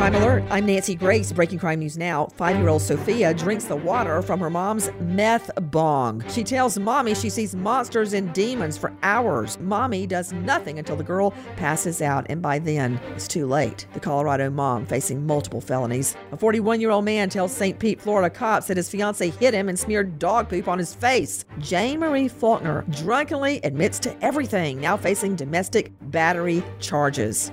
Crime Alert. I'm Nancy Grace. Breaking crime news now. Five year old Sophia drinks the water from her mom's meth bong. She tells mommy she sees monsters and demons for hours. Mommy does nothing until the girl passes out, and by then, it's too late. The Colorado mom facing multiple felonies. A 41 year old man tells St. Pete, Florida cops that his fiance hit him and smeared dog poop on his face. Jane Marie Faulkner drunkenly admits to everything, now facing domestic battery charges.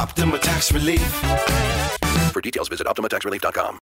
Optima Tax Relief. For details, visit OptimaTaxRelief.com.